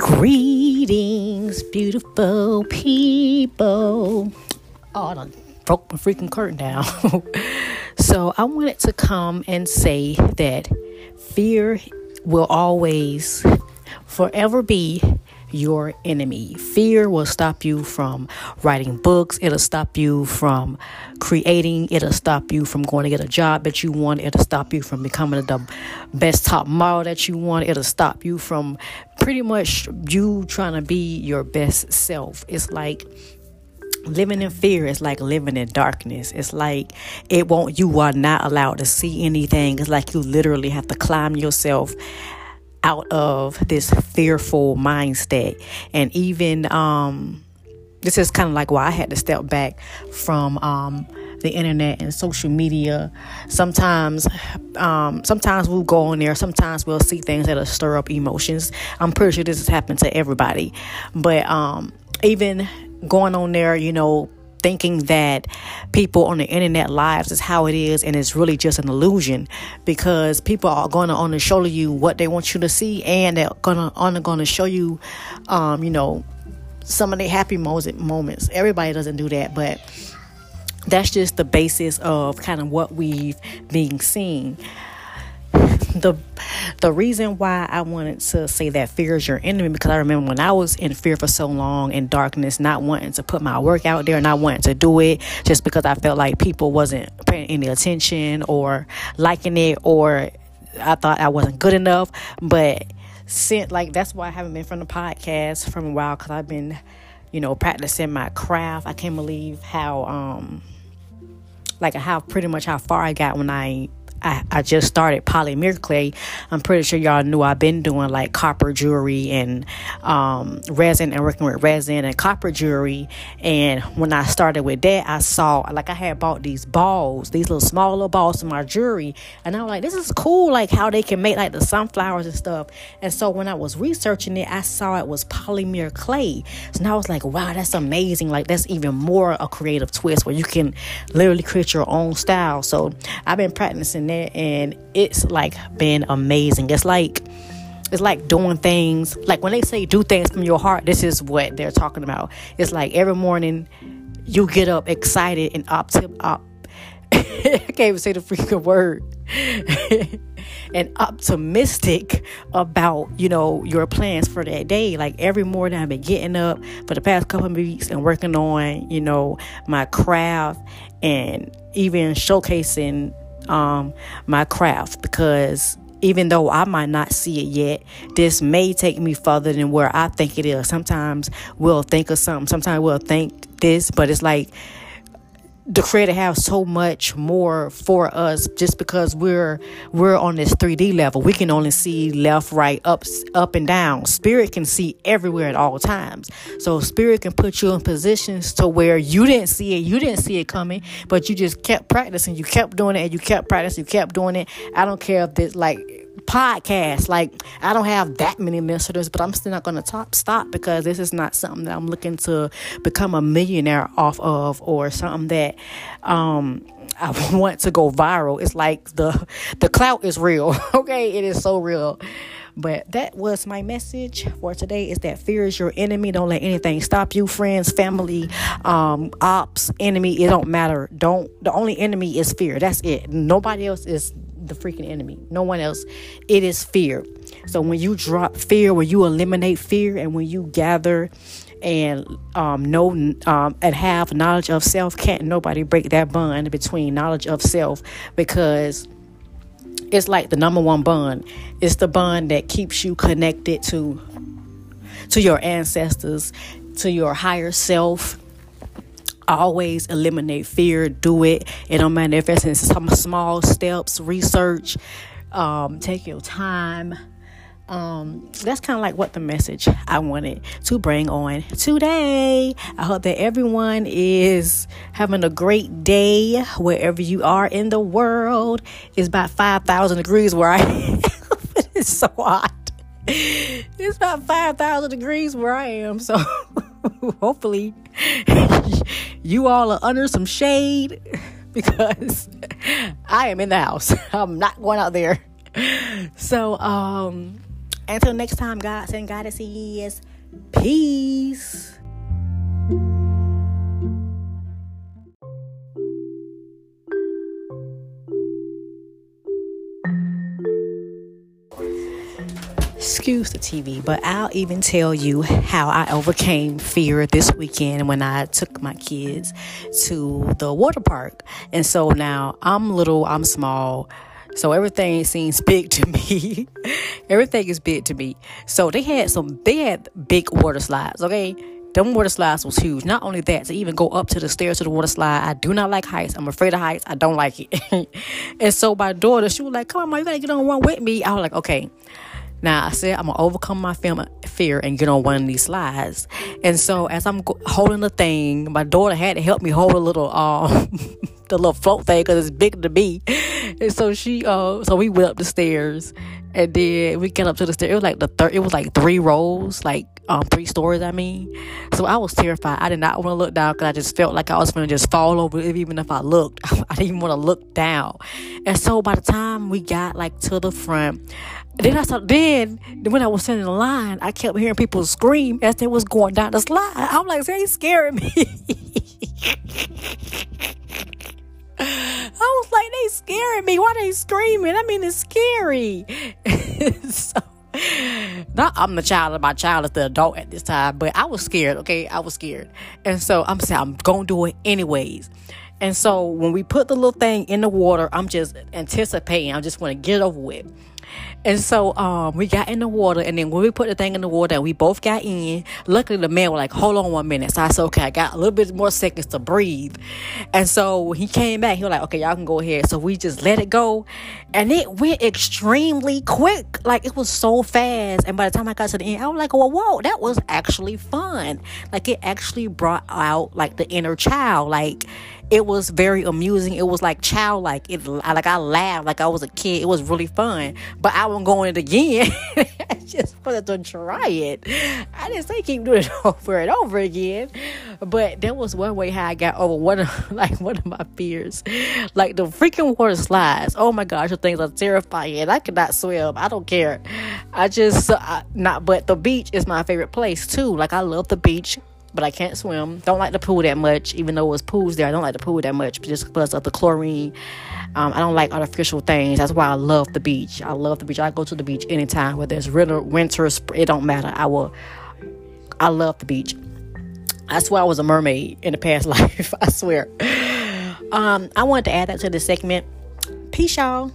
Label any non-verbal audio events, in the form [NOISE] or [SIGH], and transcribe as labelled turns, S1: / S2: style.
S1: Greetings, beautiful people. Oh, I broke my freaking curtain down. [LAUGHS] so I wanted to come and say that fear will always, forever be your enemy. Fear will stop you from writing books. It'll stop you from creating. It'll stop you from going to get a job that you want. It'll stop you from becoming the best top model that you want. It'll stop you from pretty much you trying to be your best self. It's like living in fear is like living in darkness it's like it won't you are not allowed to see anything it's like you literally have to climb yourself out of this fearful mindset and even um this is kind of like why I had to step back from um the internet and social media. Sometimes, um, sometimes we'll go on there. Sometimes we'll see things that'll stir up emotions. I'm pretty sure this has happened to everybody. But um, even going on there, you know, thinking that people on the internet lives is how it is and it's really just an illusion because people are going to only show you what they want you to see and they're gonna only going to show you um, you know some of the happy moments. Everybody doesn't do that but that's just the basis of kind of what we've been seeing the the reason why I wanted to say that fear is your enemy because I remember when I was in fear for so long in darkness, not wanting to put my work out there, and not wanting to do it just because I felt like people wasn't paying any attention or liking it or I thought I wasn't good enough. But since like that's why I haven't been from the podcast for a while because I've been, you know, practicing my craft. I can't believe how um like how pretty much how far I got when I I, I just started polymer clay. I'm pretty sure y'all knew I've been doing like copper jewelry and um, resin and working with resin and copper jewelry. And when I started with that, I saw like I had bought these balls, these little small little balls to my jewelry, and I was like, this is cool, like how they can make like the sunflowers and stuff. And so when I was researching it, I saw it was polymer clay. So now I was like, wow, that's amazing. Like that's even more a creative twist where you can literally create your own style. So I've been practicing and it's like been amazing. It's like it's like doing things like when they say do things from your heart, this is what they're talking about. It's like every morning you get up excited and optim up [LAUGHS] I can't even say the freaking word. [LAUGHS] and optimistic about, you know, your plans for that day. Like every morning I've been getting up for the past couple of weeks and working on, you know, my craft and even showcasing um, my craft because even though I might not see it yet, this may take me further than where I think it is. Sometimes we'll think of something, sometimes we'll think this, but it's like the creator has so much more for us just because we're we're on this 3D level. We can only see left, right, up, up and down. Spirit can see everywhere at all times. So spirit can put you in positions to where you didn't see it, you didn't see it coming, but you just kept practicing, you kept doing it, and you kept practicing, you kept doing it. I don't care if this like podcast. Like I don't have that many listeners, but I'm still not going to top stop because this is not something that I'm looking to become a millionaire off of or something that um I [LAUGHS] want to go viral. It's like the the clout is real. [LAUGHS] okay, it is so real. But that was my message for today is that fear is your enemy. Don't let anything stop you, friends, family, um, ops, enemy. It don't matter. Don't the only enemy is fear. That's it. Nobody else is the freaking enemy. No one else. It is fear. So when you drop fear, when you eliminate fear, and when you gather and um, know um, and have knowledge of self, can't nobody break that bond between knowledge of self because it's like the number one bond. It's the bond that keeps you connected to to your ancestors, to your higher self, always eliminate fear do it it don't matter if it's in some small steps research um, take your time um, that's kind of like what the message I wanted to bring on today. I hope that everyone is having a great day wherever you are in the world. It's about 5,000 degrees where I [LAUGHS] am. it's so hot. It's about 5,000 degrees where I am. So [LAUGHS] [LAUGHS] hopefully [LAUGHS] you all are under some shade [LAUGHS] because I am in the house. I'm not going out there. So, um, Until next time, God and goddesses, peace. Excuse the TV, but I'll even tell you how I overcame fear this weekend when I took my kids to the water park. And so now I'm little, I'm small. So everything seems big to me. [LAUGHS] everything is big to me. So they had some they had big water slides, okay? Them water slides was huge. Not only that, to even go up to the stairs to the water slide, I do not like heights. I'm afraid of heights. I don't like it. [LAUGHS] and so my daughter, she was like, "Come on, mom, you gotta get on one with me." I was like, "Okay." Now I said I'm gonna overcome my fear and get on one of these slides. And so as I'm holding the thing, my daughter had to help me hold a little um [LAUGHS] the little float thing because it's big to me. And so she uh so we went up the stairs and then we get up to the stairs. It was like the third. It was like three rows, like um three stories. I mean, so I was terrified. I did not want to look down because I just felt like I was going to just fall over. Even if I looked, [LAUGHS] I didn't even want to look down. And so by the time we got like to the front, then I saw. Then when I was sitting in the line, I kept hearing people scream as they was going down the slide. I'm like, they scaring me. [LAUGHS] I was like, they scaring me. Why they screaming? I mean, it's scary. [LAUGHS] so, not I'm the child of my child is the adult at this time, but I was scared. Okay, I was scared, and so I'm saying I'm gonna do it anyways. And so when we put the little thing in the water, I'm just anticipating. I just want to get over with. And so um, we got in the water, and then when we put the thing in the water, we both got in. Luckily, the man was like, "Hold on one minute." So I said, "Okay, I got a little bit more seconds to breathe." And so he came back. He was like, "Okay, y'all can go ahead." So we just let it go, and it went extremely quick. Like it was so fast. And by the time I got to the end, I was like, "Well, whoa, that was actually fun." Like it actually brought out like the inner child. Like it was very amusing. It was like childlike. It like I laughed like I was a kid. It was really fun. But I won't go in it again. [LAUGHS] Just wanted to try it. I didn't say keep doing it [LAUGHS] over and over again. But that was one way how I got over one of [LAUGHS] like one of my fears. Like the freaking water slides. Oh my gosh, the things are terrifying. I cannot swim. I don't care. I just uh, not. But the beach is my favorite place too. Like I love the beach but I can't swim. Don't like the pool that much, even though it was pools there. I don't like the pool that much just because of the chlorine. Um, I don't like artificial things. That's why I love the beach. I love the beach. I go to the beach anytime, whether it's winter, winter, spring, it don't matter. I will. I love the beach. I swear I was a mermaid in the past [LAUGHS] life. I swear. Um, I wanted to add that to the segment. Peace, y'all.